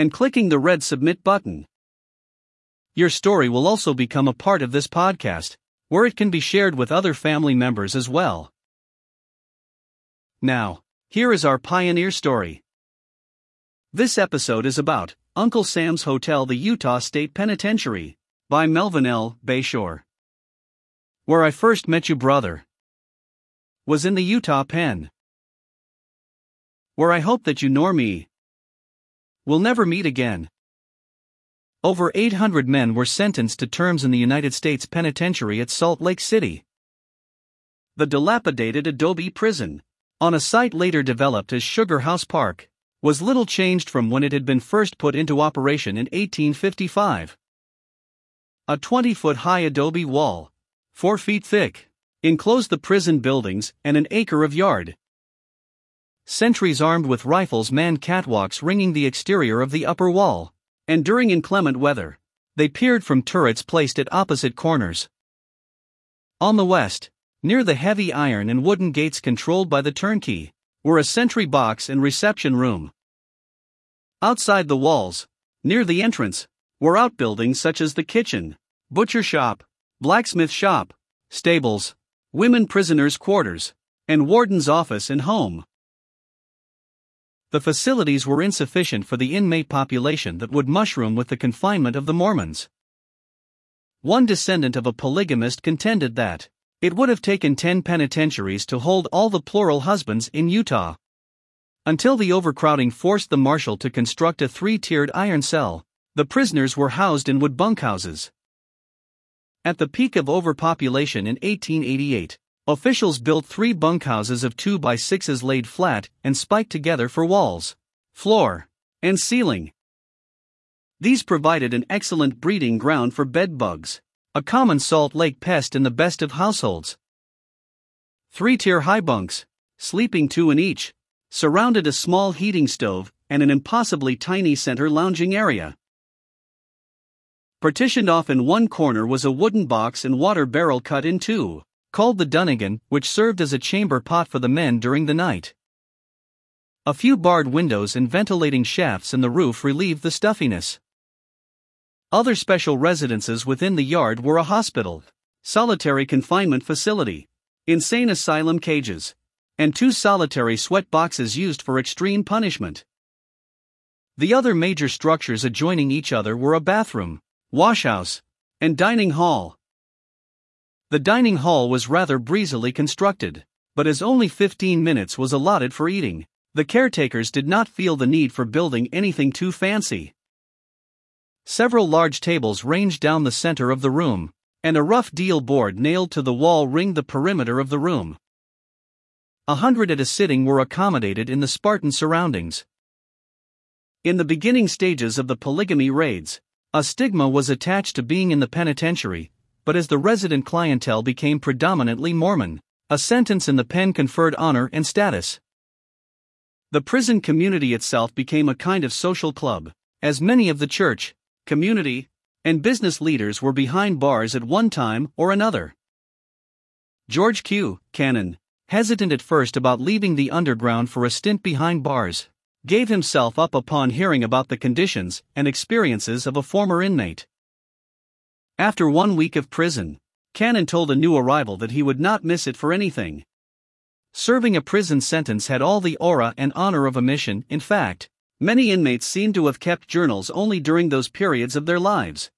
and clicking the red Submit button. Your story will also become a part of this podcast, where it can be shared with other family members as well. Now, here is our pioneer story. This episode is about Uncle Sam's Hotel, the Utah State Penitentiary, by Melvin L. Bashore. Where I first met you, brother, was in the Utah pen. Where I hope that you know me We'll never meet again. Over 800 men were sentenced to terms in the United States Penitentiary at Salt Lake City. The dilapidated adobe prison, on a site later developed as Sugar House Park, was little changed from when it had been first put into operation in 1855. A 20 foot high adobe wall, 4 feet thick, enclosed the prison buildings and an acre of yard. Sentries armed with rifles manned catwalks ringing the exterior of the upper wall, and during inclement weather, they peered from turrets placed at opposite corners. On the west, near the heavy iron and wooden gates controlled by the turnkey, were a sentry box and reception room. Outside the walls, near the entrance, were outbuildings such as the kitchen, butcher shop, blacksmith shop, stables, women prisoners' quarters, and warden's office and home. The facilities were insufficient for the inmate population that would mushroom with the confinement of the Mormons. One descendant of a polygamist contended that it would have taken 10 penitentiaries to hold all the plural husbands in Utah. Until the overcrowding forced the marshal to construct a three tiered iron cell, the prisoners were housed in wood bunkhouses. At the peak of overpopulation in 1888, Officials built three bunkhouses of 2 by 6s laid flat and spiked together for walls, floor, and ceiling. These provided an excellent breeding ground for bed bugs, a common Salt Lake pest in the best of households. Three tier high bunks, sleeping two in each, surrounded a small heating stove and an impossibly tiny center lounging area. Partitioned off in one corner was a wooden box and water barrel cut in two called the Dunnigan, which served as a chamber pot for the men during the night. A few barred windows and ventilating shafts in the roof relieved the stuffiness. Other special residences within the yard were a hospital, solitary confinement facility, insane asylum cages, and two solitary sweat boxes used for extreme punishment. The other major structures adjoining each other were a bathroom, washhouse, and dining hall. The dining hall was rather breezily constructed, but as only 15 minutes was allotted for eating, the caretakers did not feel the need for building anything too fancy. Several large tables ranged down the center of the room, and a rough deal board nailed to the wall ringed the perimeter of the room. A hundred at a sitting were accommodated in the Spartan surroundings. In the beginning stages of the polygamy raids, a stigma was attached to being in the penitentiary, but as the resident clientele became predominantly Mormon, a sentence in the pen conferred honor and status. The prison community itself became a kind of social club, as many of the church, community, and business leaders were behind bars at one time or another. George Q. Cannon, hesitant at first about leaving the underground for a stint behind bars, gave himself up upon hearing about the conditions and experiences of a former inmate. After one week of prison, Cannon told a new arrival that he would not miss it for anything. Serving a prison sentence had all the aura and honor of a mission, in fact, many inmates seemed to have kept journals only during those periods of their lives.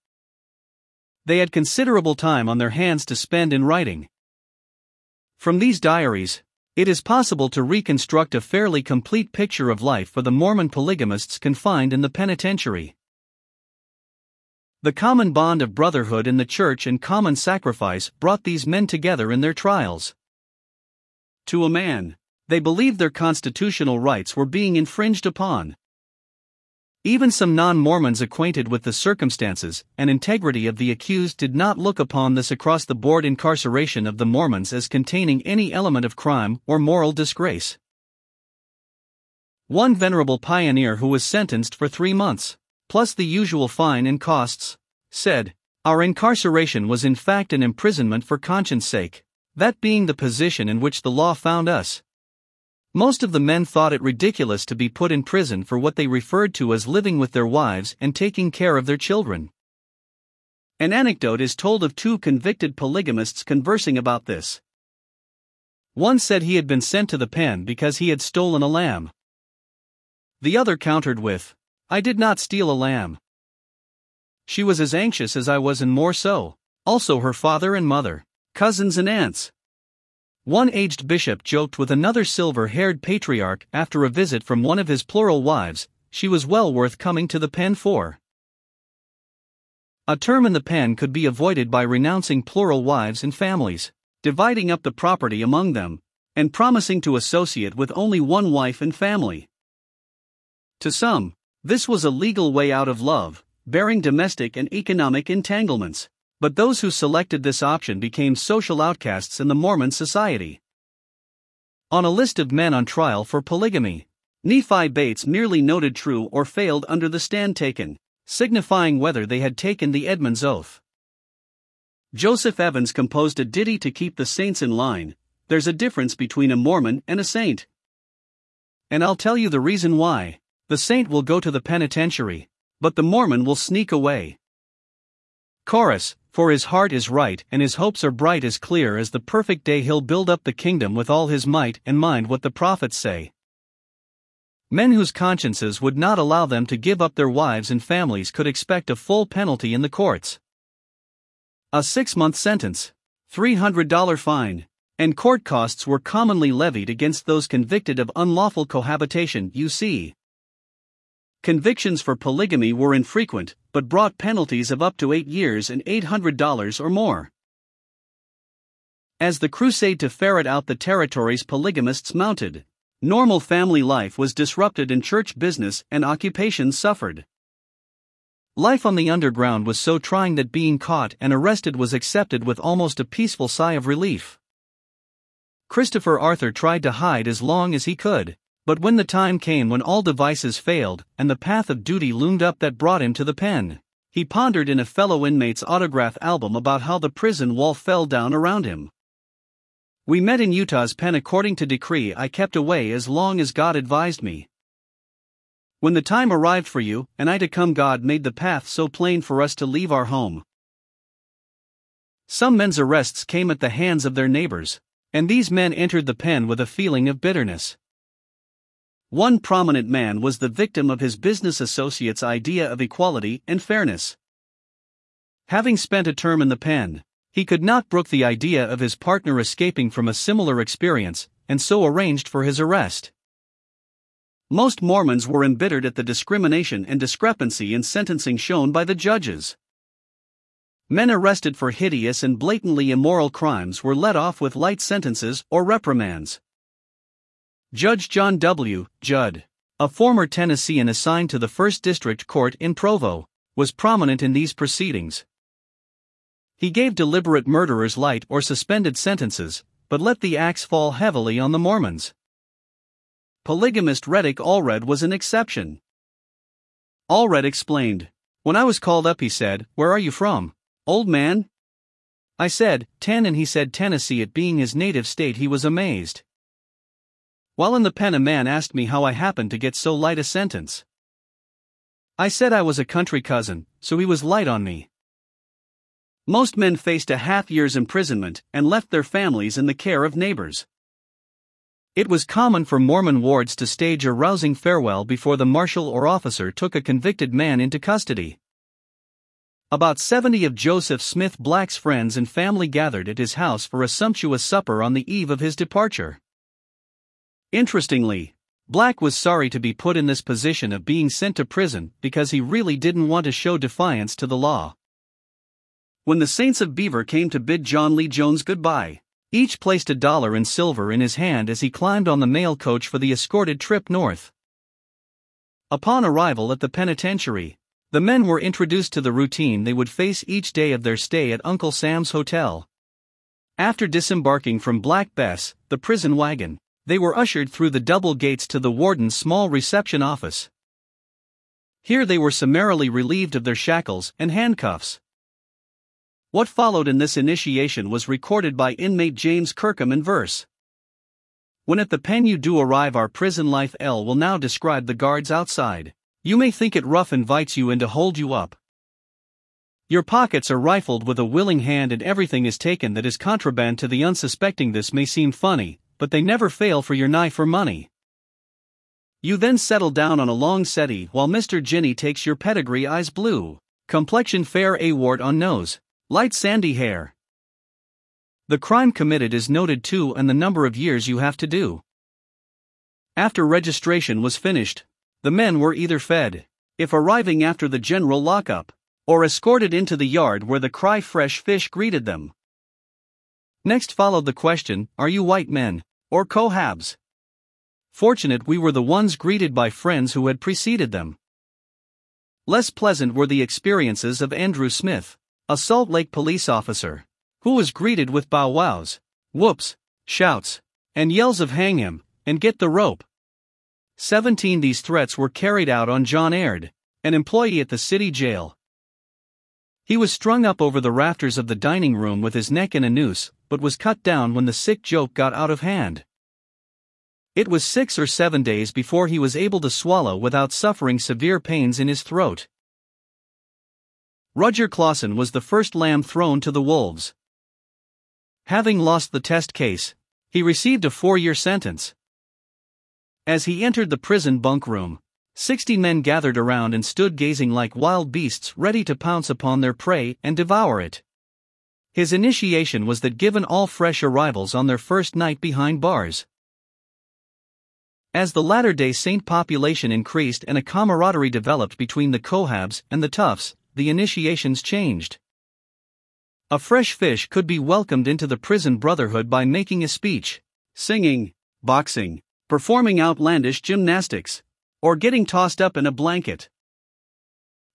They had considerable time on their hands to spend in writing. From these diaries, it is possible to reconstruct a fairly complete picture of life for the Mormon polygamists confined in the penitentiary. The common bond of brotherhood in the church and common sacrifice brought these men together in their trials. To a man, they believed their constitutional rights were being infringed upon. Even some non Mormons acquainted with the circumstances and integrity of the accused did not look upon this across the board incarceration of the Mormons as containing any element of crime or moral disgrace. One venerable pioneer who was sentenced for three months, plus the usual fine and costs, said, Our incarceration was in fact an imprisonment for conscience sake, that being the position in which the law found us. Most of the men thought it ridiculous to be put in prison for what they referred to as living with their wives and taking care of their children. An anecdote is told of two convicted polygamists conversing about this. One said he had been sent to the pen because he had stolen a lamb. The other countered with, I did not steal a lamb. She was as anxious as I was and more so, also her father and mother, cousins and aunts. One aged bishop joked with another silver haired patriarch after a visit from one of his plural wives, she was well worth coming to the pen for. A term in the pen could be avoided by renouncing plural wives and families, dividing up the property among them, and promising to associate with only one wife and family. To some, this was a legal way out of love, bearing domestic and economic entanglements. But those who selected this option became social outcasts in the Mormon society. On a list of men on trial for polygamy, Nephi Bates merely noted true or failed under the stand taken, signifying whether they had taken the Edmunds oath. Joseph Evans composed a ditty to keep the saints in line There's a difference between a Mormon and a saint. And I'll tell you the reason why. The saint will go to the penitentiary, but the Mormon will sneak away. Chorus For his heart is right and his hopes are bright as clear as the perfect day he'll build up the kingdom with all his might and mind what the prophets say. Men whose consciences would not allow them to give up their wives and families could expect a full penalty in the courts. A six month sentence, $300 fine, and court costs were commonly levied against those convicted of unlawful cohabitation, you see. Convictions for polygamy were infrequent, but brought penalties of up to eight years and $800 or more. As the crusade to ferret out the territories polygamists mounted, normal family life was disrupted and church business and occupations suffered. Life on the underground was so trying that being caught and arrested was accepted with almost a peaceful sigh of relief. Christopher Arthur tried to hide as long as he could. But when the time came when all devices failed and the path of duty loomed up that brought him to the pen, he pondered in a fellow inmate's autograph album about how the prison wall fell down around him. We met in Utah's pen according to decree. I kept away as long as God advised me. When the time arrived for you and I to come, God made the path so plain for us to leave our home. Some men's arrests came at the hands of their neighbors, and these men entered the pen with a feeling of bitterness. One prominent man was the victim of his business associate's idea of equality and fairness. Having spent a term in the pen, he could not brook the idea of his partner escaping from a similar experience, and so arranged for his arrest. Most Mormons were embittered at the discrimination and discrepancy in sentencing shown by the judges. Men arrested for hideous and blatantly immoral crimes were let off with light sentences or reprimands. Judge John W. Judd, a former Tennessean assigned to the 1st District Court in Provo, was prominent in these proceedings. He gave deliberate murderers light or suspended sentences, but let the axe fall heavily on the Mormons. Polygamist Reddick Allred was an exception. Allred explained. When I was called up, he said, Where are you from, old man? I said, Ten, and he said Tennessee. It being his native state, he was amazed. While in the pen, a man asked me how I happened to get so light a sentence. I said I was a country cousin, so he was light on me. Most men faced a half year's imprisonment and left their families in the care of neighbors. It was common for Mormon wards to stage a rousing farewell before the marshal or officer took a convicted man into custody. About 70 of Joseph Smith Black's friends and family gathered at his house for a sumptuous supper on the eve of his departure. Interestingly, Black was sorry to be put in this position of being sent to prison because he really didn't want to show defiance to the law. When the Saints of Beaver came to bid John Lee Jones goodbye, each placed a dollar in silver in his hand as he climbed on the mail coach for the escorted trip north. Upon arrival at the penitentiary, the men were introduced to the routine they would face each day of their stay at Uncle Sam's hotel. After disembarking from Black Bess, the prison wagon, they were ushered through the double gates to the warden's small reception office. Here they were summarily relieved of their shackles and handcuffs. What followed in this initiation was recorded by inmate James Kirkham in verse. When at the pen you do arrive, our prison life L will now describe the guards outside. You may think it rough invites you in to hold you up. Your pockets are rifled with a willing hand and everything is taken that is contraband to the unsuspecting. This may seem funny, but they never fail for your knife or money. You then settle down on a long settee while Mr. Ginny takes your pedigree eyes blue, complexion fair, a wart on nose, light sandy hair, the crime committed is noted too and the number of years you have to do. After registration was finished, the men were either fed, if arriving after the general lockup, or escorted into the yard where the cry fresh fish greeted them. Next followed the question Are you white men, or cohabs? Fortunate we were the ones greeted by friends who had preceded them. Less pleasant were the experiences of Andrew Smith, a Salt Lake police officer who was greeted with bow wows, whoops, shouts, and yells of hang him, and get the rope. 17 These threats were carried out on John Aird, an employee at the city jail. He was strung up over the rafters of the dining room with his neck in a noose, but was cut down when the sick joke got out of hand. It was six or seven days before he was able to swallow without suffering severe pains in his throat. Rudger Clawson was the first lamb thrown to the wolves. Having lost the test case, he received a four year sentence. As he entered the prison bunk room, 60 men gathered around and stood gazing like wild beasts ready to pounce upon their prey and devour it. His initiation was that given all fresh arrivals on their first night behind bars. As the Latter day Saint population increased and a camaraderie developed between the Cohabs and the Toughs, the initiations changed. A fresh fish could be welcomed into the prison brotherhood by making a speech, singing, boxing, performing outlandish gymnastics, or getting tossed up in a blanket.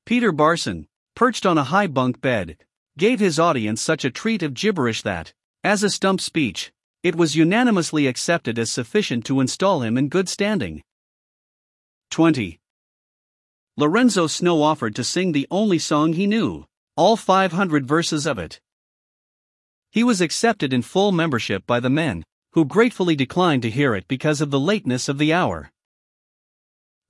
Peter Barson, perched on a high bunk bed, gave his audience such a treat of gibberish that, as a stump speech, it was unanimously accepted as sufficient to install him in good standing. 20. Lorenzo Snow offered to sing the only song he knew, all 500 verses of it. He was accepted in full membership by the men, who gratefully declined to hear it because of the lateness of the hour.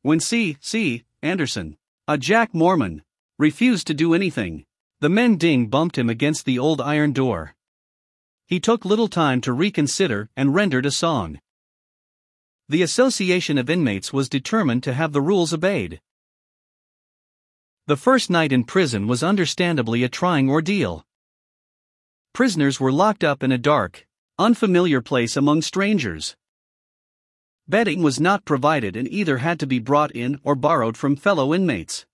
When C. C. Anderson, a Jack Mormon, refused to do anything, the men ding bumped him against the old iron door. He took little time to reconsider and rendered a song. The Association of Inmates was determined to have the rules obeyed. The first night in prison was understandably a trying ordeal prisoners were locked up in a dark, unfamiliar place among strangers. Bedding was not provided and either had to be brought in or borrowed from fellow inmates.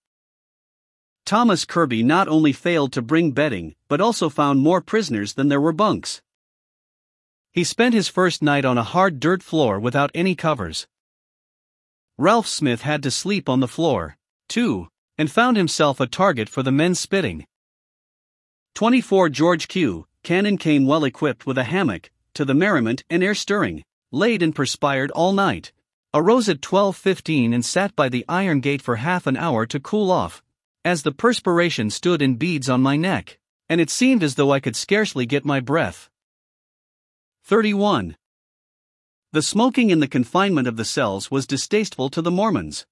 Thomas Kirby not only failed to bring bedding, but also found more prisoners than there were bunks. He spent his first night on a hard dirt floor without any covers. Ralph Smith had to sleep on the floor, too, and found himself a target for the men's spitting. 24 George Q. Cannon came well equipped with a hammock, to the merriment and air stirring, laid and perspired all night, arose at 12.15 and sat by the iron gate for half an hour to cool off, as the perspiration stood in beads on my neck, and it seemed as though I could scarcely get my breath. 31. The smoking in the confinement of the cells was distasteful to the Mormons.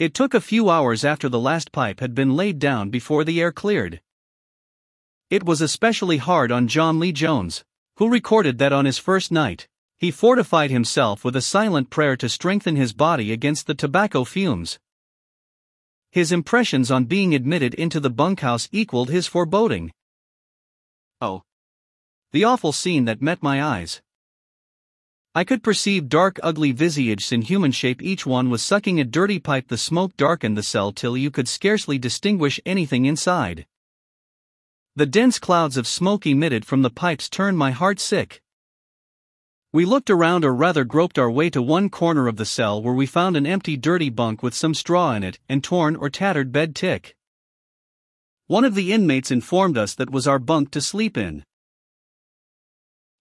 It took a few hours after the last pipe had been laid down before the air cleared. It was especially hard on John Lee Jones, who recorded that on his first night, he fortified himself with a silent prayer to strengthen his body against the tobacco fumes. His impressions on being admitted into the bunkhouse equaled his foreboding. Oh! The awful scene that met my eyes. I could perceive dark, ugly visages in human shape. Each one was sucking a dirty pipe. The smoke darkened the cell till you could scarcely distinguish anything inside. The dense clouds of smoke emitted from the pipes turned my heart sick. We looked around or rather groped our way to one corner of the cell where we found an empty dirty bunk with some straw in it and torn or tattered bed tick. One of the inmates informed us that was our bunk to sleep in.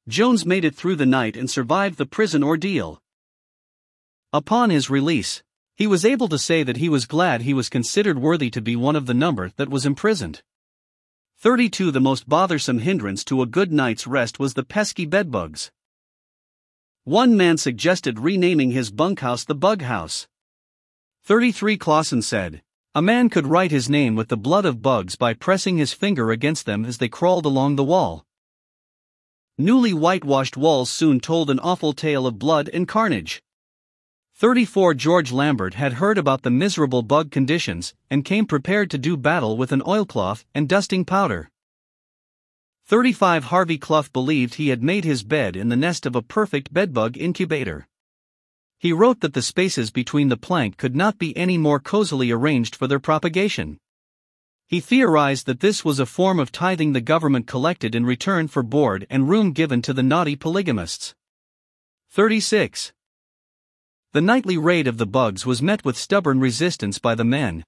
Jones made it through the night and survived the prison ordeal. Upon his release, he was able to say that he was glad he was considered worthy to be one of the number that was imprisoned. 32 The most bothersome hindrance to a good night's rest was the pesky bedbugs. One man suggested renaming his bunkhouse the Bug House. 33 Clawson said, A man could write his name with the blood of bugs by pressing his finger against them as they crawled along the wall. Newly whitewashed walls soon told an awful tale of blood and carnage. 34 George Lambert had heard about the miserable bug conditions and came prepared to do battle with an oilcloth and dusting powder. 35 Harvey Clough believed he had made his bed in the nest of a perfect bedbug incubator. He wrote that the spaces between the plank could not be any more cozily arranged for their propagation. He theorized that this was a form of tithing the government collected in return for board and room given to the naughty polygamists. 36. The nightly raid of the bugs was met with stubborn resistance by the men,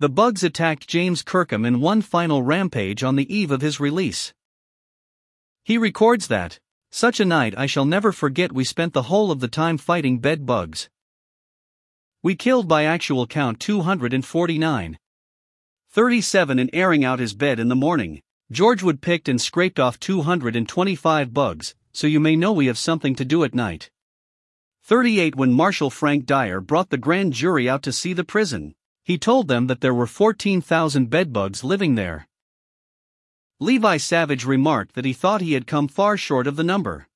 the Bugs attacked James Kirkham in one final rampage on the eve of his release. He records that, such a night I shall never forget we spent the whole of the time fighting bed bugs. We killed by actual count 249. 37 in airing out his bed in the morning. George Wood picked and scraped off 225 bugs, so you may know we have something to do at night. 38 When Marshal Frank Dyer brought the grand jury out to see the prison. He told them that there were 14,000 bedbugs living there. Levi Savage remarked that he thought he had come far short of the number.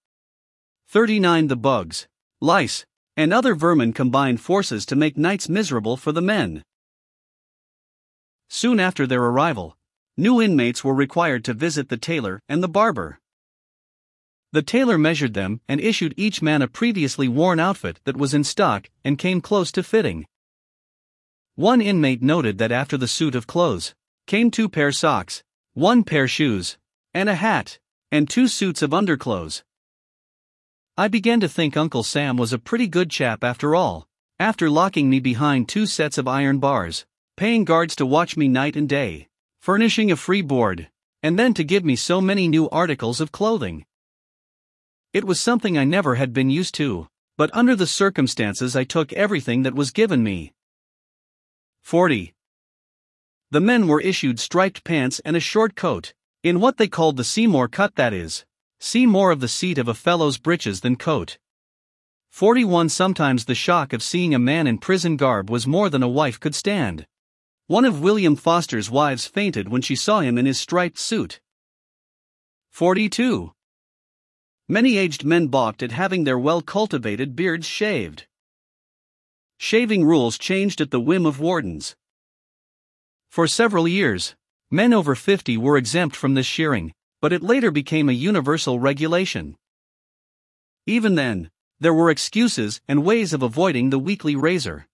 39 The bugs, lice, and other vermin combined forces to make nights miserable for the men. Soon after their arrival, new inmates were required to visit the tailor and the barber. The tailor measured them and issued each man a previously worn outfit that was in stock and came close to fitting. One inmate noted that after the suit of clothes came two pair socks, one pair shoes, and a hat, and two suits of underclothes. I began to think Uncle Sam was a pretty good chap after all, after locking me behind two sets of iron bars, paying guards to watch me night and day, furnishing a free board, and then to give me so many new articles of clothing. It was something I never had been used to, but under the circumstances I took everything that was given me. 40. The men were issued striped pants and a short coat, in what they called the Seymour cut, that is, see more of the seat of a fellow's breeches than coat. 41 Sometimes the shock of seeing a man in prison garb was more than a wife could stand. One of William Foster's wives fainted when she saw him in his striped suit. 42. Many aged men balked at having their well cultivated beards shaved. Shaving rules changed at the whim of wardens. For several years, men over 50 were exempt from this shearing, but it later became a universal regulation. Even then, there were excuses and ways of avoiding the weekly razor.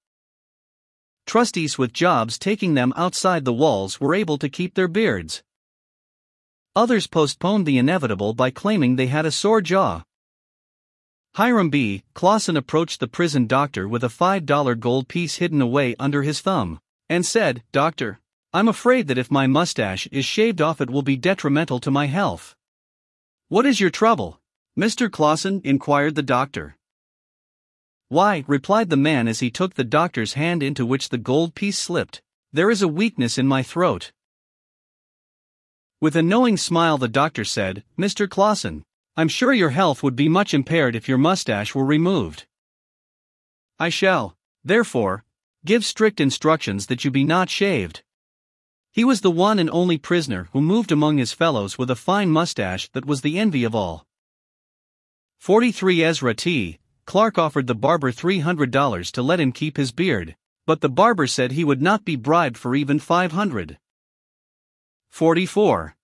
Trustees with jobs taking them outside the walls were able to keep their beards. Others postponed the inevitable by claiming they had a sore jaw. Hiram B. Clawson approached the prison doctor with a $5 gold piece hidden away under his thumb, and said, Doctor, I'm afraid that if my mustache is shaved off, it will be detrimental to my health. What is your trouble? Mr. Clawson inquired the doctor. Why, replied the man as he took the doctor's hand into which the gold piece slipped, there is a weakness in my throat. With a knowing smile, the doctor said, Mr. Clawson, I'm sure your health would be much impaired if your mustache were removed. I shall, therefore, give strict instructions that you be not shaved. He was the one and only prisoner who moved among his fellows with a fine mustache that was the envy of all. 43 Ezra T. Clark offered the barber $300 to let him keep his beard, but the barber said he would not be bribed for even 500. 44.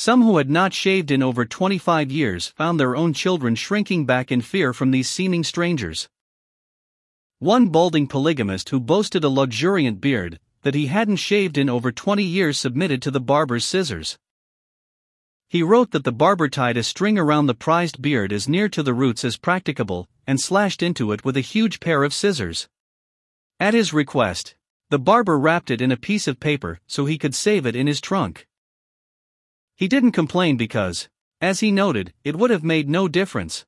Some who had not shaved in over 25 years found their own children shrinking back in fear from these seeming strangers. One balding polygamist who boasted a luxuriant beard that he hadn't shaved in over 20 years submitted to the barber's scissors. He wrote that the barber tied a string around the prized beard as near to the roots as practicable, and slashed into it with a huge pair of scissors. At his request, the barber wrapped it in a piece of paper so he could save it in his trunk. He didn't complain because, as he noted, it would have made no difference.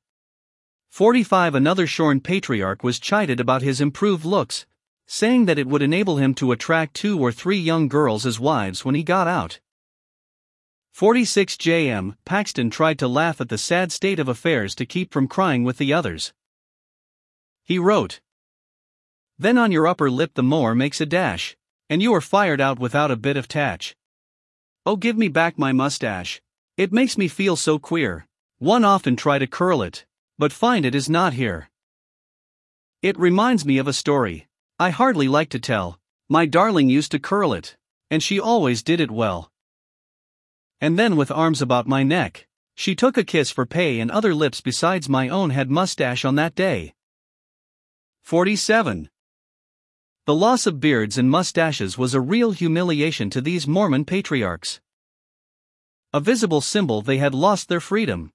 45 Another shorn patriarch was chided about his improved looks, saying that it would enable him to attract two or three young girls as wives when he got out. 46 JM Paxton tried to laugh at the sad state of affairs to keep from crying with the others. He wrote, Then on your upper lip the mower makes a dash, and you are fired out without a bit of tatch. Oh, give me back my mustache. It makes me feel so queer. One often try to curl it, but find it is not here. It reminds me of a story. I hardly like to tell. My darling used to curl it, and she always did it well and then with arms about my neck. She took a kiss for pay, and other lips besides my own had mustache on that day. 47. The loss of beards and mustaches was a real humiliation to these Mormon patriarchs. A visible symbol they had lost their freedom.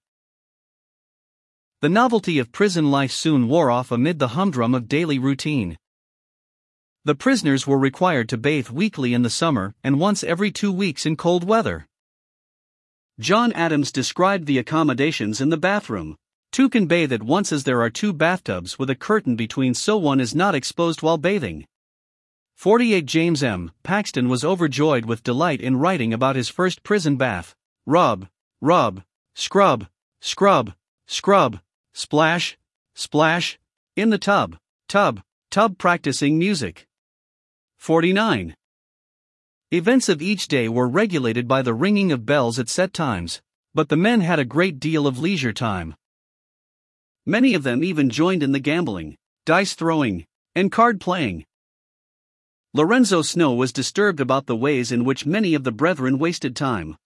The novelty of prison life soon wore off amid the humdrum of daily routine. The prisoners were required to bathe weekly in the summer and once every two weeks in cold weather. John Adams described the accommodations in the bathroom. Two can bathe at once as there are two bathtubs with a curtain between so one is not exposed while bathing. 48 James M. Paxton was overjoyed with delight in writing about his first prison bath. Rub, rub, scrub, scrub, scrub, splash, splash, in the tub, tub, tub practicing music. 49. Events of each day were regulated by the ringing of bells at set times, but the men had a great deal of leisure time. Many of them even joined in the gambling, dice throwing, and card playing. Lorenzo Snow was disturbed about the ways in which many of the brethren wasted time.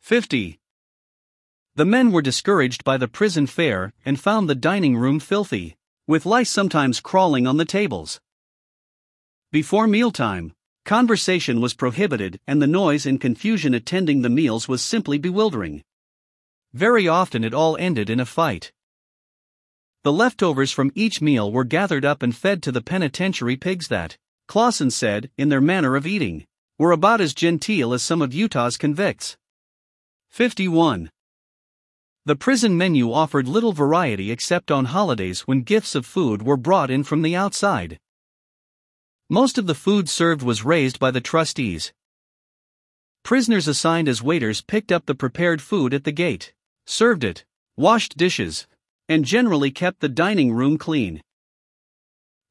50. The men were discouraged by the prison fare and found the dining room filthy, with lice sometimes crawling on the tables. Before mealtime, Conversation was prohibited, and the noise and confusion attending the meals was simply bewildering. Very often it all ended in a fight. The leftovers from each meal were gathered up and fed to the penitentiary pigs that, Clawson said, in their manner of eating, were about as genteel as some of Utah's convicts. 51. The prison menu offered little variety except on holidays when gifts of food were brought in from the outside. Most of the food served was raised by the trustees. Prisoners assigned as waiters picked up the prepared food at the gate, served it, washed dishes, and generally kept the dining room clean.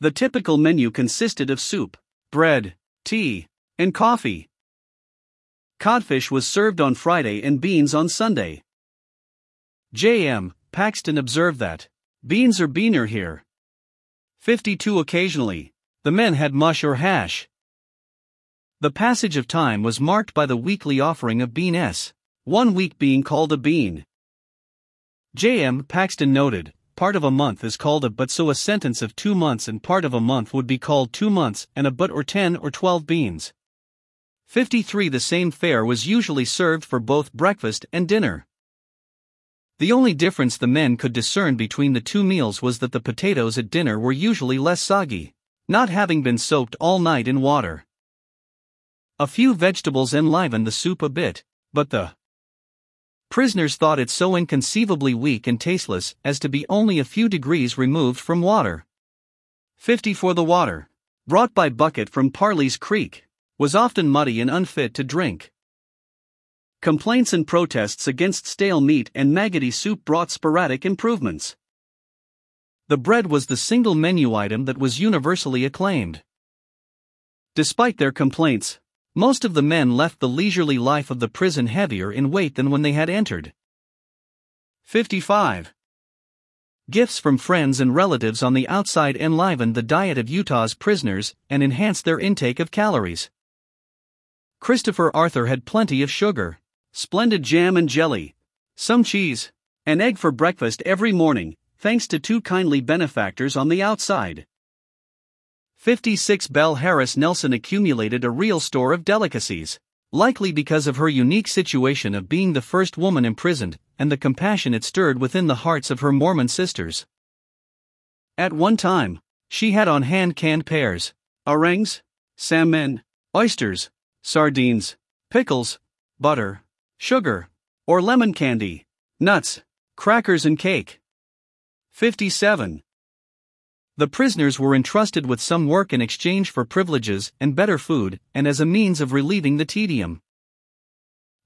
The typical menu consisted of soup, bread, tea, and coffee. Codfish was served on Friday and beans on Sunday. J.M. Paxton observed that beans are beaner here. 52 occasionally, the men had mush or hash. The passage of time was marked by the weekly offering of bean s, one week being called a bean. J.M. Paxton noted, part of a month is called a but so a sentence of two months and part of a month would be called two months and a but or ten or twelve beans. 53 The same fare was usually served for both breakfast and dinner. The only difference the men could discern between the two meals was that the potatoes at dinner were usually less soggy not having been soaked all night in water. A few vegetables enlivened the soup a bit, but the prisoners thought it so inconceivably weak and tasteless as to be only a few degrees removed from water. 50 for the water, brought by bucket from Parley's Creek, was often muddy and unfit to drink. Complaints and protests against stale meat and maggoty soup brought sporadic improvements. The bread was the single menu item that was universally acclaimed. Despite their complaints, most of the men left the leisurely life of the prison heavier in weight than when they had entered. 55. Gifts from friends and relatives on the outside enlivened the diet of Utah's prisoners and enhanced their intake of calories. Christopher Arthur had plenty of sugar, splendid jam and jelly, some cheese, an egg for breakfast every morning, thanks to two kindly benefactors on the outside. 56 Belle Harris Nelson accumulated a real store of delicacies likely because of her unique situation of being the first woman imprisoned and the compassion it stirred within the hearts of her Mormon sisters. At one time, she had on hand canned pears, orangs, salmon, oysters, sardines, pickles, butter, sugar, or lemon candy, nuts, crackers, and cake. 57. The prisoners were entrusted with some work in exchange for privileges and better food, and as a means of relieving the tedium.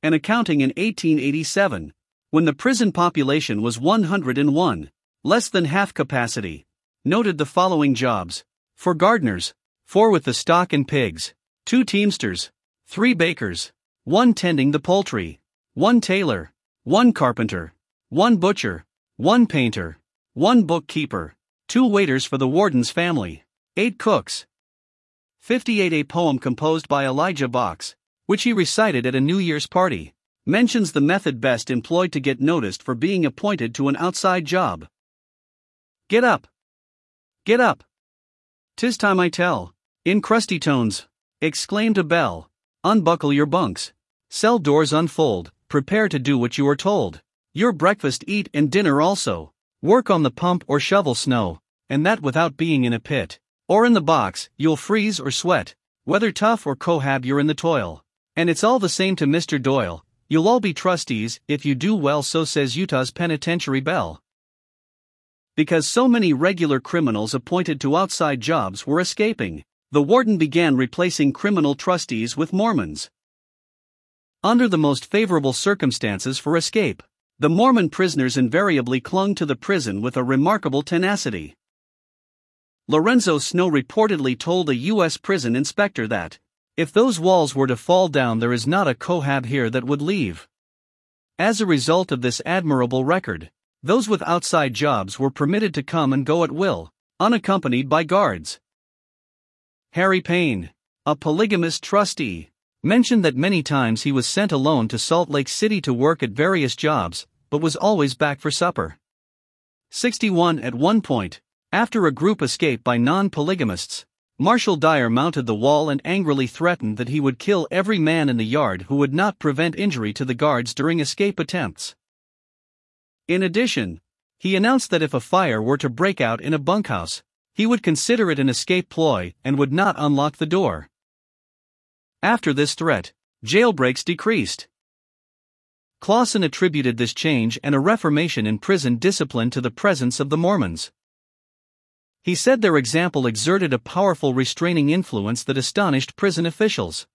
An accounting in 1887, when the prison population was 101, less than half capacity, noted the following jobs for gardeners, four with the stock and pigs, two teamsters, three bakers, one tending the poultry, one tailor, one carpenter, one butcher, one painter, one bookkeeper, two waiters for the warden's family, eight cooks. 58 A poem composed by Elijah Box, which he recited at a New Year's party, mentions the method best employed to get noticed for being appointed to an outside job. Get up! Get up! Tis time I tell, in crusty tones, exclaimed a bell. Unbuckle your bunks. Cell doors unfold, prepare to do what you are told. Your breakfast eat and dinner also. Work on the pump or shovel snow, and that without being in a pit. Or in the box, you'll freeze or sweat. Whether tough or cohab, you're in the toil. And it's all the same to Mr. Doyle. You'll all be trustees if you do well, so says Utah's penitentiary bell. Because so many regular criminals appointed to outside jobs were escaping, the warden began replacing criminal trustees with Mormons. Under the most favorable circumstances for escape, the Mormon prisoners invariably clung to the prison with a remarkable tenacity. Lorenzo Snow reportedly told a U.S. prison inspector that, if those walls were to fall down, there is not a cohab here that would leave. As a result of this admirable record, those with outside jobs were permitted to come and go at will, unaccompanied by guards. Harry Payne, a polygamous trustee, mentioned that many times he was sent alone to Salt Lake City to work at various jobs, but was always back for supper. 61 At one point, after a group escape by non polygamists, Marshall Dyer mounted the wall and angrily threatened that he would kill every man in the yard who would not prevent injury to the guards during escape attempts. In addition, he announced that if a fire were to break out in a bunkhouse, he would consider it an escape ploy and would not unlock the door. After this threat, jailbreaks decreased. Clawson attributed this change and a reformation in prison discipline to the presence of the Mormons. He said their example exerted a powerful restraining influence that astonished prison officials.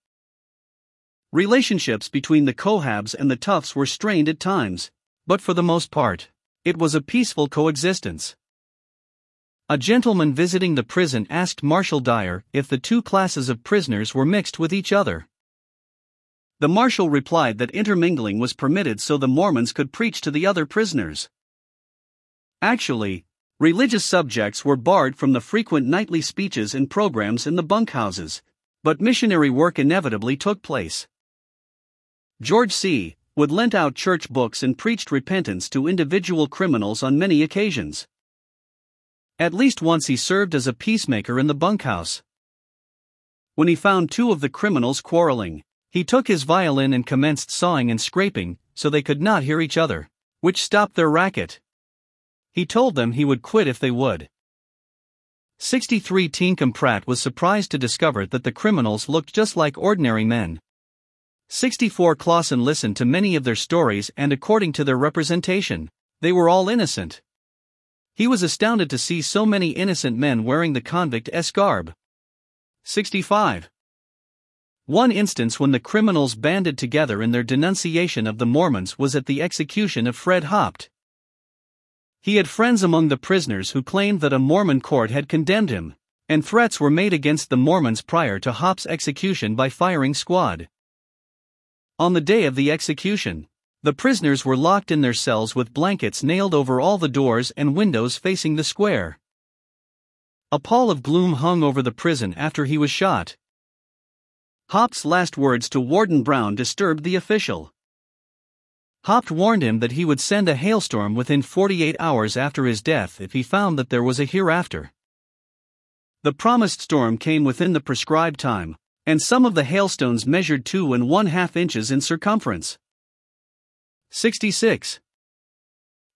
Relationships between the Cohabs and the Toughs were strained at times, but for the most part, it was a peaceful coexistence. A gentleman visiting the prison asked Marshal Dyer if the two classes of prisoners were mixed with each other. The marshal replied that intermingling was permitted so the Mormons could preach to the other prisoners. Actually, religious subjects were barred from the frequent nightly speeches and programs in the bunkhouses, but missionary work inevitably took place. George C. Wood lent out church books and preached repentance to individual criminals on many occasions. At least once he served as a peacemaker in the bunkhouse. When he found two of the criminals quarreling, he took his violin and commenced sawing and scraping so they could not hear each other, which stopped their racket. He told them he would quit if they would. 63 Teancum Pratt was surprised to discover that the criminals looked just like ordinary men. 64 Clawson listened to many of their stories and according to their representation, they were all innocent. He was astounded to see so many innocent men wearing the convict S garb. 65. One instance when the criminals banded together in their denunciation of the Mormons was at the execution of Fred Hopt. He had friends among the prisoners who claimed that a Mormon court had condemned him, and threats were made against the Mormons prior to Hopt's execution by firing squad. On the day of the execution, the prisoners were locked in their cells with blankets nailed over all the doors and windows facing the square. A pall of gloom hung over the prison after he was shot. Hopt's last words to Warden Brown disturbed the official. Hopt warned him that he would send a hailstorm within 48 hours after his death if he found that there was a hereafter. The promised storm came within the prescribed time, and some of the hailstones measured two and one half inches in circumference. 66.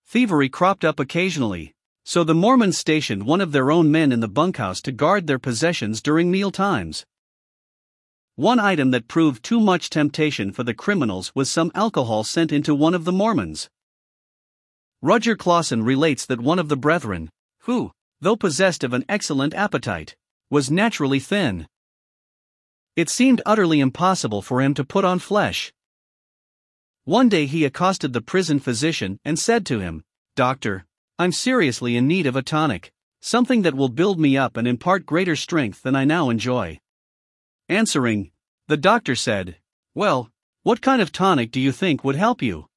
Thievery cropped up occasionally, so the Mormons stationed one of their own men in the bunkhouse to guard their possessions during meal times. One item that proved too much temptation for the criminals was some alcohol sent into one of the Mormons. Rudger Clawson relates that one of the brethren, who, though possessed of an excellent appetite, was naturally thin. It seemed utterly impossible for him to put on flesh. One day he accosted the prison physician and said to him, Doctor, I'm seriously in need of a tonic, something that will build me up and impart greater strength than I now enjoy. Answering, the doctor said, Well, what kind of tonic do you think would help you?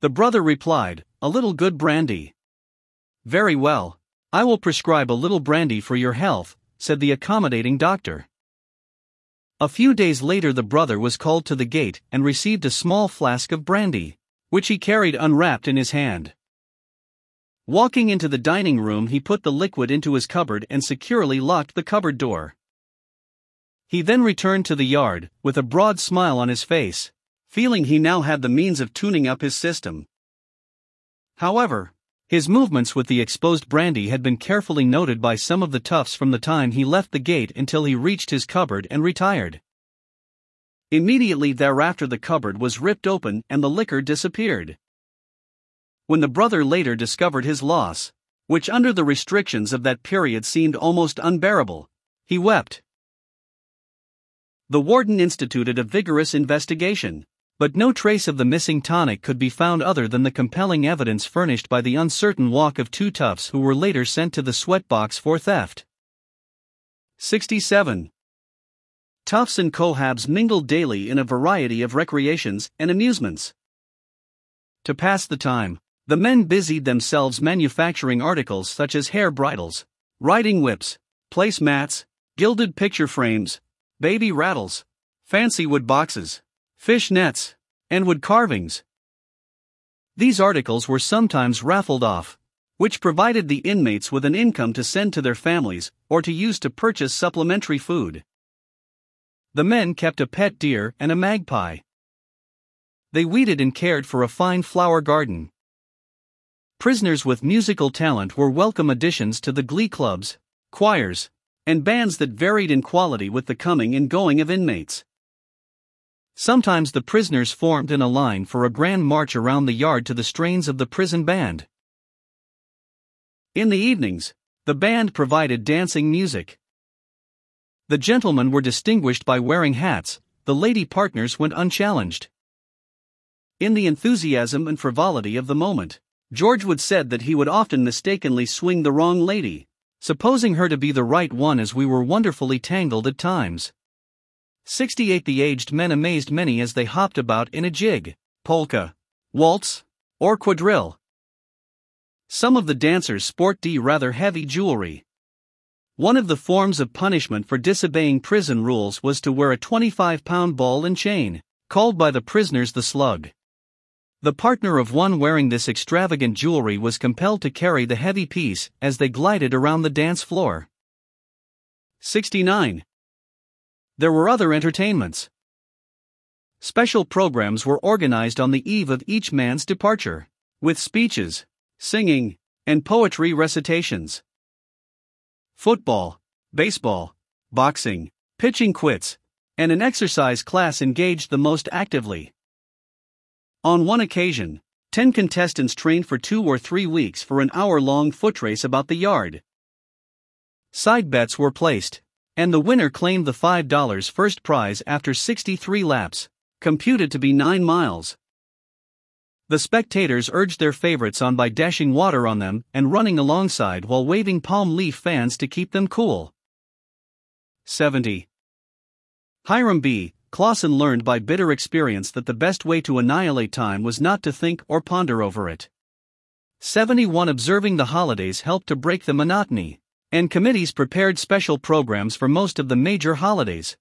The brother replied, A little good brandy. Very well, I will prescribe a little brandy for your health, said the accommodating doctor. A few days later, the brother was called to the gate and received a small flask of brandy, which he carried unwrapped in his hand. Walking into the dining room, he put the liquid into his cupboard and securely locked the cupboard door. He then returned to the yard, with a broad smile on his face, feeling he now had the means of tuning up his system. However, his movements with the exposed brandy had been carefully noted by some of the toughs from the time he left the gate until he reached his cupboard and retired. Immediately thereafter, the cupboard was ripped open and the liquor disappeared. When the brother later discovered his loss, which under the restrictions of that period seemed almost unbearable, he wept. The warden instituted a vigorous investigation, but no trace of the missing tonic could be found other than the compelling evidence furnished by the uncertain walk of two toughs who were later sent to the sweatbox for theft. 67. Toughs and cohabs mingled daily in a variety of recreations and amusements. To pass the time, the men busied themselves manufacturing articles such as hair bridles, riding whips, place mats, gilded picture frames, baby rattles, fancy wood boxes, fish nets, and wood carvings. These articles were sometimes raffled off, which provided the inmates with an income to send to their families or to use to purchase supplementary food. The men kept a pet deer and a magpie. They weeded and cared for a fine flower garden. Prisoners with musical talent were welcome additions to the glee clubs, choirs, and bands that varied in quality with the coming and going of inmates. Sometimes the prisoners formed in a line for a grand march around the yard to the strains of the prison band. In the evenings, the band provided dancing music. The gentlemen were distinguished by wearing hats, the lady partners went unchallenged. In the enthusiasm and frivolity of the moment, George would said that he would often mistakenly swing the wrong lady, supposing her to be the right one as we were wonderfully tangled at times. 68 The aged men amazed many as they hopped about in a jig, polka, waltz, or quadrille. Some of the dancers sport d rather heavy jewelry. One of the forms of punishment for disobeying prison rules was to wear a 25 pound ball and chain, called by the prisoners the slug. The partner of one wearing this extravagant jewelry was compelled to carry the heavy piece as they glided around the dance floor. 69. There were other entertainments. Special programs were organized on the eve of each man's departure, with speeches, singing, and poetry recitations. Football, baseball, boxing, pitching quoits, and an exercise class engaged the most actively. On one occasion, 10 contestants trained for two or three weeks for an hour long foot race about the yard. Side bets were placed, and the winner claimed the $5 first prize after 63 laps, computed to be 9 miles. The spectators urged their favorites on by dashing water on them and running alongside while waving palm leaf fans to keep them cool. 70. Hiram B., Clawson learned by bitter experience that the best way to annihilate time was not to think or ponder over it. 71 Observing the holidays helped to break the monotony, and committees prepared special programs for most of the major holidays.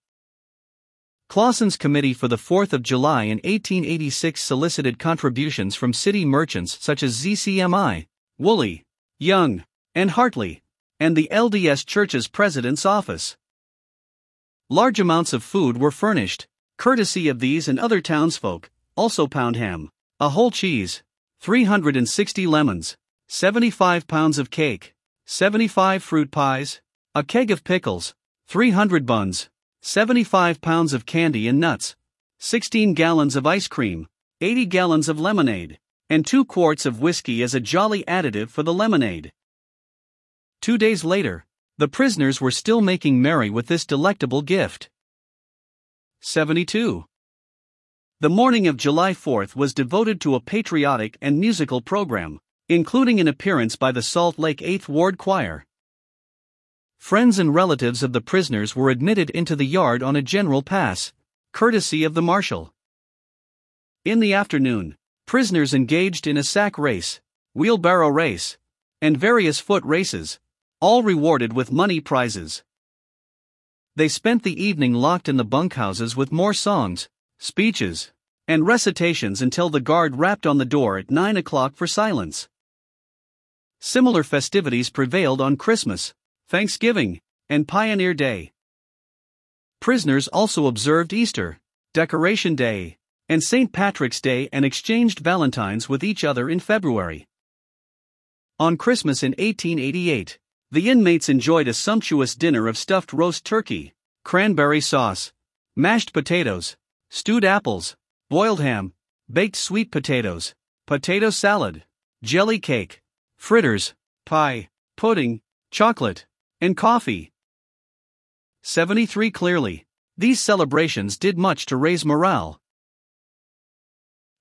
Clawson's committee for the 4th of July in 1886 solicited contributions from city merchants such as ZCMI, Woolley, Young, and Hartley, and the LDS Church's president's office. Large amounts of food were furnished, courtesy of these and other townsfolk, also pound ham, a whole cheese, 360 lemons, 75 pounds of cake, 75 fruit pies, a keg of pickles, 300 buns, 75 pounds of candy and nuts, 16 gallons of ice cream, 80 gallons of lemonade, and 2 quarts of whiskey as a jolly additive for the lemonade. Two days later, the prisoners were still making merry with this delectable gift. 72. The morning of July 4th was devoted to a patriotic and musical program, including an appearance by the Salt Lake 8th Ward Choir. Friends and relatives of the prisoners were admitted into the yard on a general pass, courtesy of the marshal. In the afternoon, prisoners engaged in a sack race, wheelbarrow race, and various foot races, all rewarded with money prizes. They spent the evening locked in the bunkhouses with more songs, speeches, and recitations until the guard rapped on the door at 9 o'clock for silence. Similar festivities prevailed on Christmas, Thanksgiving, and Pioneer Day. Prisoners also observed Easter, Decoration Day, and St. Patrick's Day and exchanged Valentines with each other in February. On Christmas in 1888, the inmates enjoyed a sumptuous dinner of stuffed roast turkey, cranberry sauce, mashed potatoes, stewed apples, boiled ham, baked sweet potatoes, potato salad, jelly cake, fritters, pie, pudding, chocolate, and coffee. 73 Clearly, these celebrations did much to raise morale.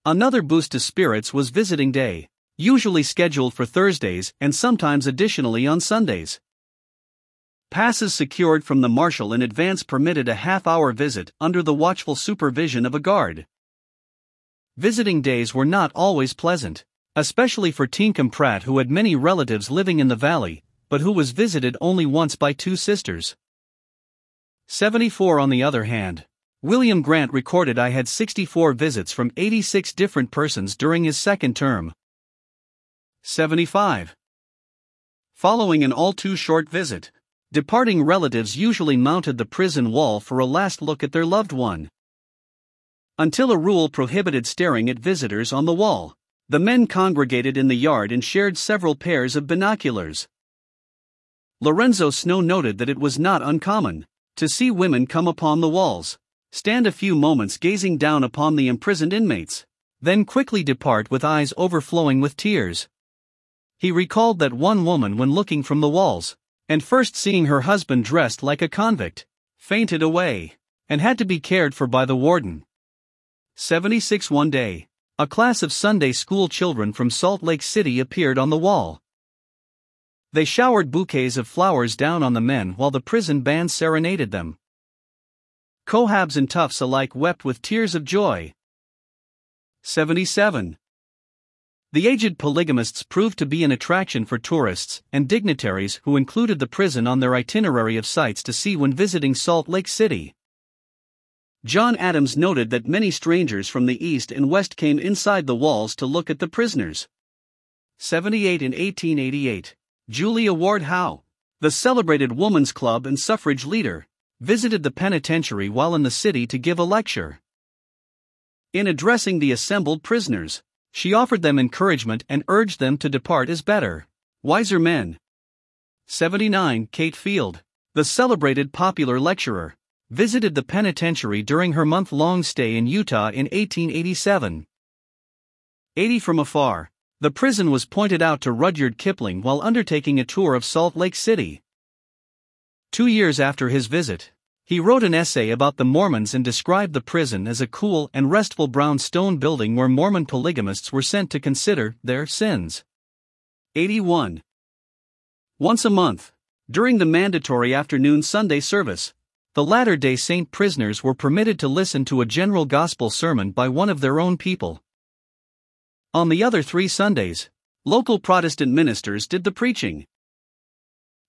Another boost to spirits was visiting day, usually scheduled for Thursdays and sometimes additionally on Sundays. Passes secured from the marshal in advance permitted a half hour visit under the watchful supervision of a guard. Visiting days were not always pleasant, especially for Teancum Pratt, who had many relatives living in the valley, but who was visited only once by two sisters. 74 On the other hand, William Grant recorded I had 64 visits from 86 different persons during his second term. 75. Following an all too short visit, Departing relatives usually mounted the prison wall for a last look at their loved one. Until a rule prohibited staring at visitors on the wall, the men congregated in the yard and shared several pairs of binoculars. Lorenzo Snow noted that it was not uncommon to see women come upon the walls, stand a few moments gazing down upon the imprisoned inmates, then quickly depart with eyes overflowing with tears. He recalled that one woman, when looking from the walls, and first seeing her husband dressed like a convict, fainted away, and had to be cared for by the warden. 76 One day, a class of Sunday school children from Salt Lake City appeared on the wall. They showered bouquets of flowers down on the men while the prison band serenaded them. Cohabs and toughs alike wept with tears of joy. 77. The aged polygamists proved to be an attraction for tourists and dignitaries who included the prison on their itinerary of sights to see when visiting Salt Lake City. John Adams noted that many strangers from the East and West came inside the walls to look at the prisoners. 78 in 1888, Julia Ward Howe, the celebrated Woman's Club and suffrage leader, visited the penitentiary while in the city to give a lecture. In addressing the assembled prisoners, she offered them encouragement and urged them to depart as better, wiser men. 79 Kate Field, the celebrated popular lecturer, visited the penitentiary during her month long stay in Utah in 1887. 80 From afar, the prison was pointed out to Rudyard Kipling while undertaking a tour of Salt Lake City. Two years after his visit, he wrote an essay about the Mormons and described the prison as a cool and restful brown stone building where Mormon polygamists were sent to consider their sins. 81. Once a month, during the mandatory afternoon Sunday service, the Latter day Saint prisoners were permitted to listen to a general gospel sermon by one of their own people. On the other three Sundays, local Protestant ministers did the preaching.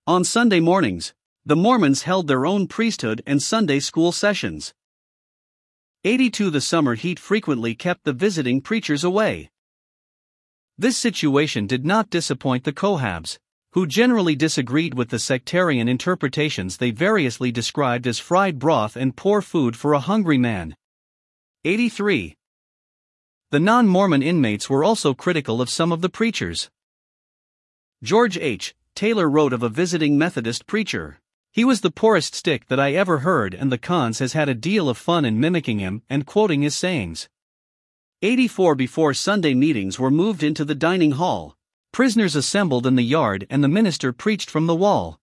On Sunday mornings, the Mormons held their own priesthood and Sunday school sessions. 82 The summer heat frequently kept the visiting preachers away. This situation did not disappoint the Cohabs, who generally disagreed with the sectarian interpretations they variously described as fried broth and poor food for a hungry man. 83. The non Mormon inmates were also critical of some of the preachers. George H. Taylor wrote of a visiting Methodist preacher. He was the poorest stick that I ever heard, and the cons has had a deal of fun in mimicking him and quoting his sayings. 84 Before Sunday meetings were moved into the dining hall, Prisoners assembled in the yard and the minister preached from the wall.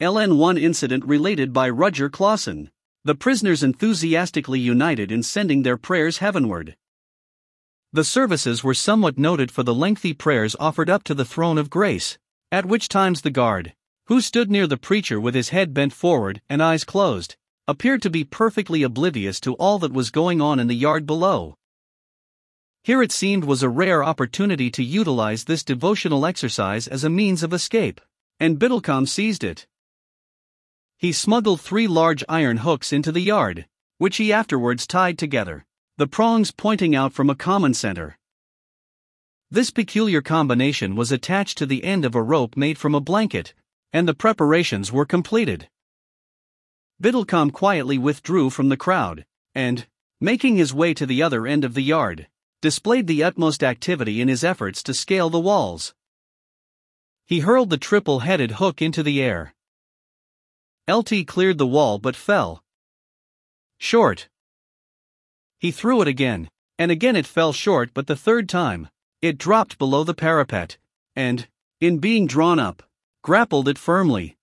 LN1 incident related by Rudger Clawson. The prisoners enthusiastically united in sending their prayers heavenward. The services were somewhat noted for the lengthy prayers offered up to the throne of grace, at which times the guard, who stood near the preacher with his head bent forward and eyes closed, appeared to be perfectly oblivious to all that was going on in the yard below. Here it seemed was a rare opportunity to utilize this devotional exercise as a means of escape, and Biddlecombe seized it. He smuggled three large iron hooks into the yard, which he afterwards tied together, the prongs pointing out from a common center. This peculiar combination was attached to the end of a rope made from a blanket, and the preparations were completed. Biddlecombe quietly withdrew from the crowd, and, making his way to the other end of the yard, displayed the utmost activity in his efforts to scale the walls. He hurled the triple headed hook into the air. LT cleared the wall but fell. Short. He threw it again, and again it fell short, but the third time, it dropped below the parapet, and, in being drawn up, grappled it firmly.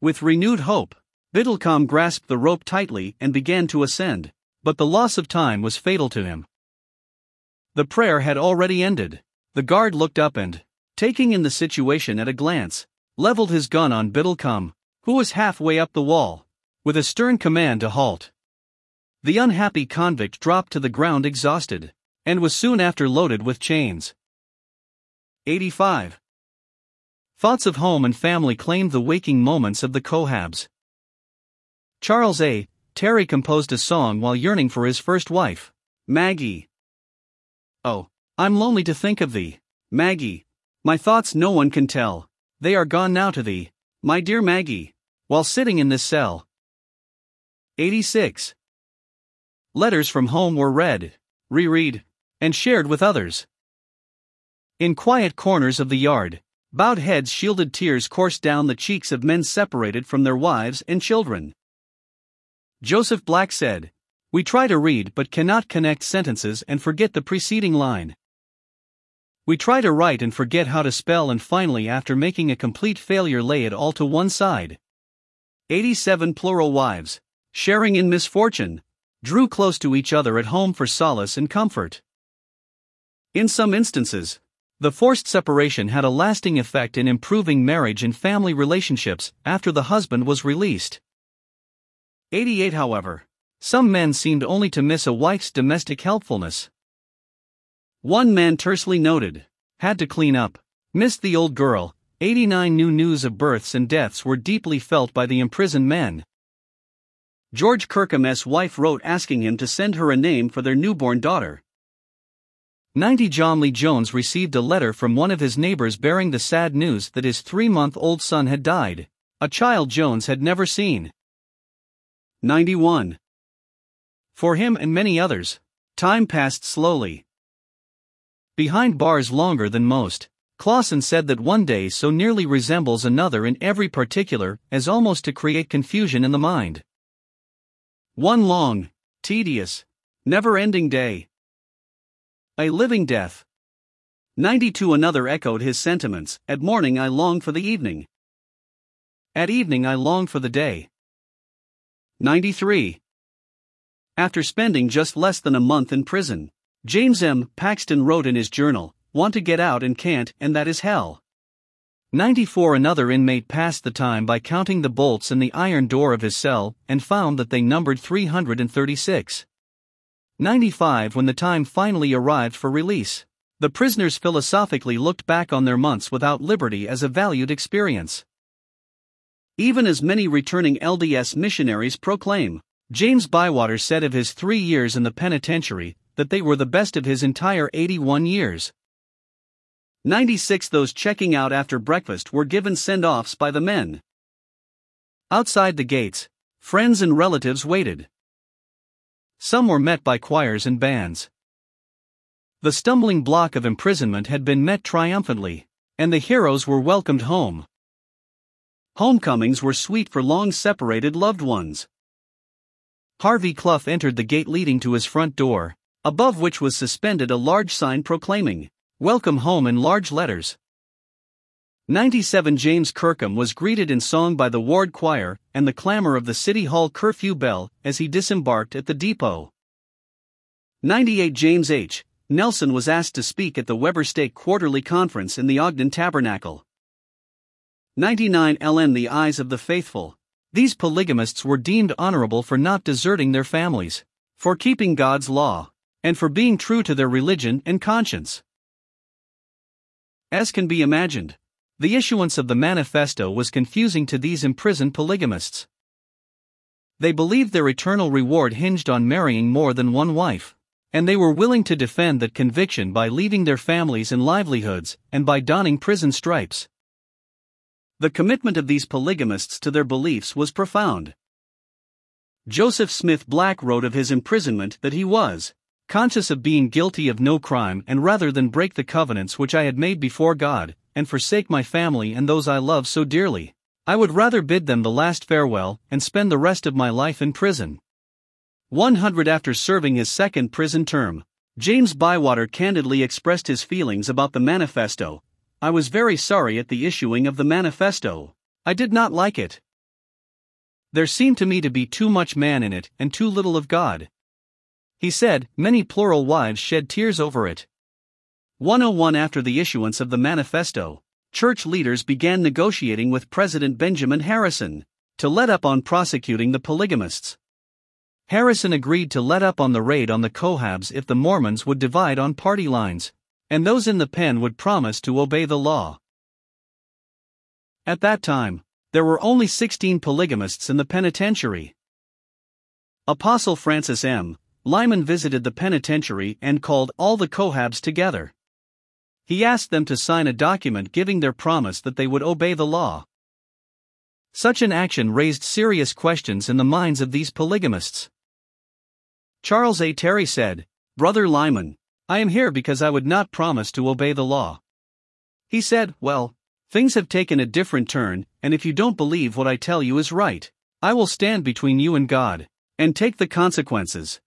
With renewed hope, Biddlecombe grasped the rope tightly and began to ascend, but the loss of time was fatal to him. The prayer had already ended. The guard looked up and, taking in the situation at a glance, leveled his gun on Biddlecombe, who was halfway up the wall, with a stern command to halt. The unhappy convict dropped to the ground exhausted, and was soon after loaded with chains. 85. Thoughts of home and family claimed the waking moments of the Cohabs. Charles A. Terry composed a song while yearning for his first wife, Maggie. Oh, I'm lonely to think of thee, Maggie. My thoughts no one can tell, they are gone now to thee, my dear Maggie, while sitting in this cell. 86. Letters from home were read, reread, and shared with others. In quiet corners of the yard, bowed heads shielded tears coursed down the cheeks of men separated from their wives and children. Joseph Black said, we try to read but cannot connect sentences and forget the preceding line. We try to write and forget how to spell, and finally, after making a complete failure, lay it all to one side. 87 plural wives, sharing in misfortune, drew close to each other at home for solace and comfort. In some instances, the forced separation had a lasting effect in improving marriage and family relationships after the husband was released. 88 However, some men seemed only to miss a wife's domestic helpfulness. One man tersely noted, had to clean up, missed the old girl, 89 new news of births and deaths were deeply felt by the imprisoned men. George Kirkham's wife wrote asking him to send her a name for their newborn daughter. 90 John Lee Jones received a letter from one of his neighbors bearing the sad news that his three month old son had died, a child Jones had never seen. 91. For him and many others, time passed slowly. Behind bars longer than most, Clawson said that one day so nearly resembles another in every particular as almost to create confusion in the mind. One long, tedious, never ending day. A living death. 92 Another echoed his sentiments At morning I long for the evening. At evening I long for the day. 93. After spending just less than a month in prison, James M. Paxton wrote in his journal, Want to get out and can't, and that is hell. 94 Another inmate passed the time by counting the bolts in the iron door of his cell and found that they numbered 336. 95 When the time finally arrived for release, the prisoners philosophically looked back on their months without liberty as a valued experience. Even as many returning LDS missionaries proclaim, James Bywater said of his three years in the penitentiary that they were the best of his entire 81 years. 96 Those checking out after breakfast were given send offs by the men. Outside the gates, friends and relatives waited. Some were met by choirs and bands. The stumbling block of imprisonment had been met triumphantly, and the heroes were welcomed home. Homecomings were sweet for long separated loved ones. Harvey Clough entered the gate leading to his front door, above which was suspended a large sign proclaiming, Welcome home in large letters. 97 James Kirkham was greeted in song by the ward choir and the clamor of the City Hall curfew bell as he disembarked at the depot. 98 James H. Nelson was asked to speak at the Weber Stake Quarterly Conference in the Ogden Tabernacle. 99 LN The Eyes of the Faithful. These polygamists were deemed honorable for not deserting their families, for keeping God's law, and for being true to their religion and conscience. As can be imagined, the issuance of the manifesto was confusing to these imprisoned polygamists. They believed their eternal reward hinged on marrying more than one wife, and they were willing to defend that conviction by leaving their families and livelihoods and by donning prison stripes. The commitment of these polygamists to their beliefs was profound. Joseph Smith Black wrote of his imprisonment that he was conscious of being guilty of no crime and rather than break the covenants which I had made before God, and forsake my family and those I love so dearly. I would rather bid them the last farewell and spend the rest of my life in prison. 100 After serving his second prison term, James Bywater candidly expressed his feelings about the manifesto. I was very sorry at the issuing of the manifesto. I did not like it. There seemed to me to be too much man in it and too little of God. He said, many plural wives shed tears over it. 101 After the issuance of the manifesto, church leaders began negotiating with President Benjamin Harrison to let up on prosecuting the polygamists. Harrison agreed to let up on the raid on the Cohabs if the Mormons would divide on party lines, and those in the pen would promise to obey the law. At that time, there were only 16 polygamists in the penitentiary. Apostle Francis M. Lyman visited the penitentiary and called all the Cohabs together. He asked them to sign a document giving their promise that they would obey the law. Such an action raised serious questions in the minds of these polygamists. Charles A. Terry said, Brother Lyman, I am here because I would not promise to obey the law. He said, Well, things have taken a different turn, and if you don't believe what I tell you is right, I will stand between you and God, and take the consequences.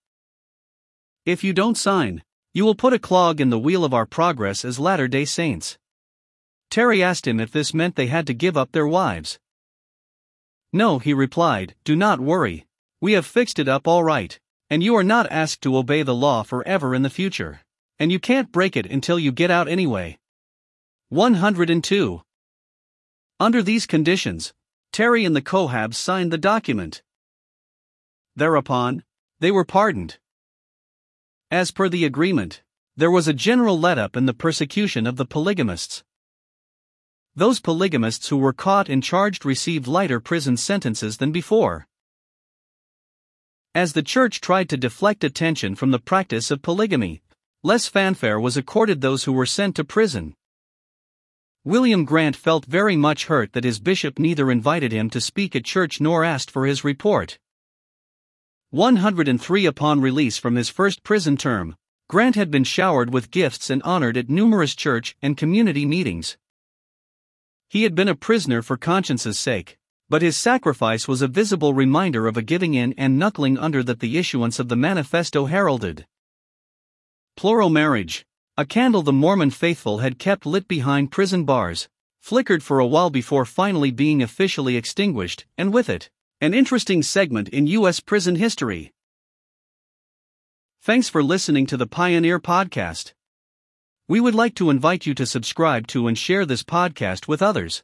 If you don't sign, you will put a clog in the wheel of our progress as Latter day Saints. Terry asked him if this meant they had to give up their wives. No, he replied, do not worry. We have fixed it up all right, and you are not asked to obey the law forever in the future. And you can't break it until you get out anyway. 102. Under these conditions, Terry and the Cohabs signed the document. Thereupon, they were pardoned. As per the agreement, there was a general let up in the persecution of the polygamists. Those polygamists who were caught and charged received lighter prison sentences than before. As the church tried to deflect attention from the practice of polygamy, less fanfare was accorded those who were sent to prison. William Grant felt very much hurt that his bishop neither invited him to speak at church nor asked for his report. 103 Upon release from his first prison term, Grant had been showered with gifts and honored at numerous church and community meetings. He had been a prisoner for conscience's sake, but his sacrifice was a visible reminder of a giving in and knuckling under that the issuance of the manifesto heralded. Plural marriage, a candle the Mormon faithful had kept lit behind prison bars, flickered for a while before finally being officially extinguished, and with it, an interesting segment in U.S. prison history. Thanks for listening to the Pioneer Podcast. We would like to invite you to subscribe to and share this podcast with others.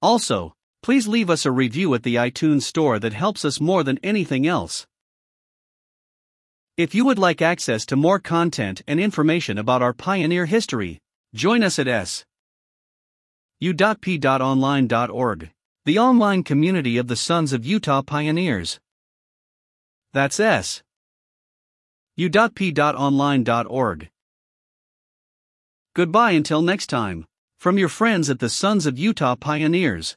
Also, please leave us a review at the iTunes Store that helps us more than anything else. If you would like access to more content and information about our pioneer history, join us at s.u.p.online.org the online community of the Sons of Utah Pioneers. That's S. u.p.online.org. Goodbye until next time. From your friends at the Sons of Utah Pioneers.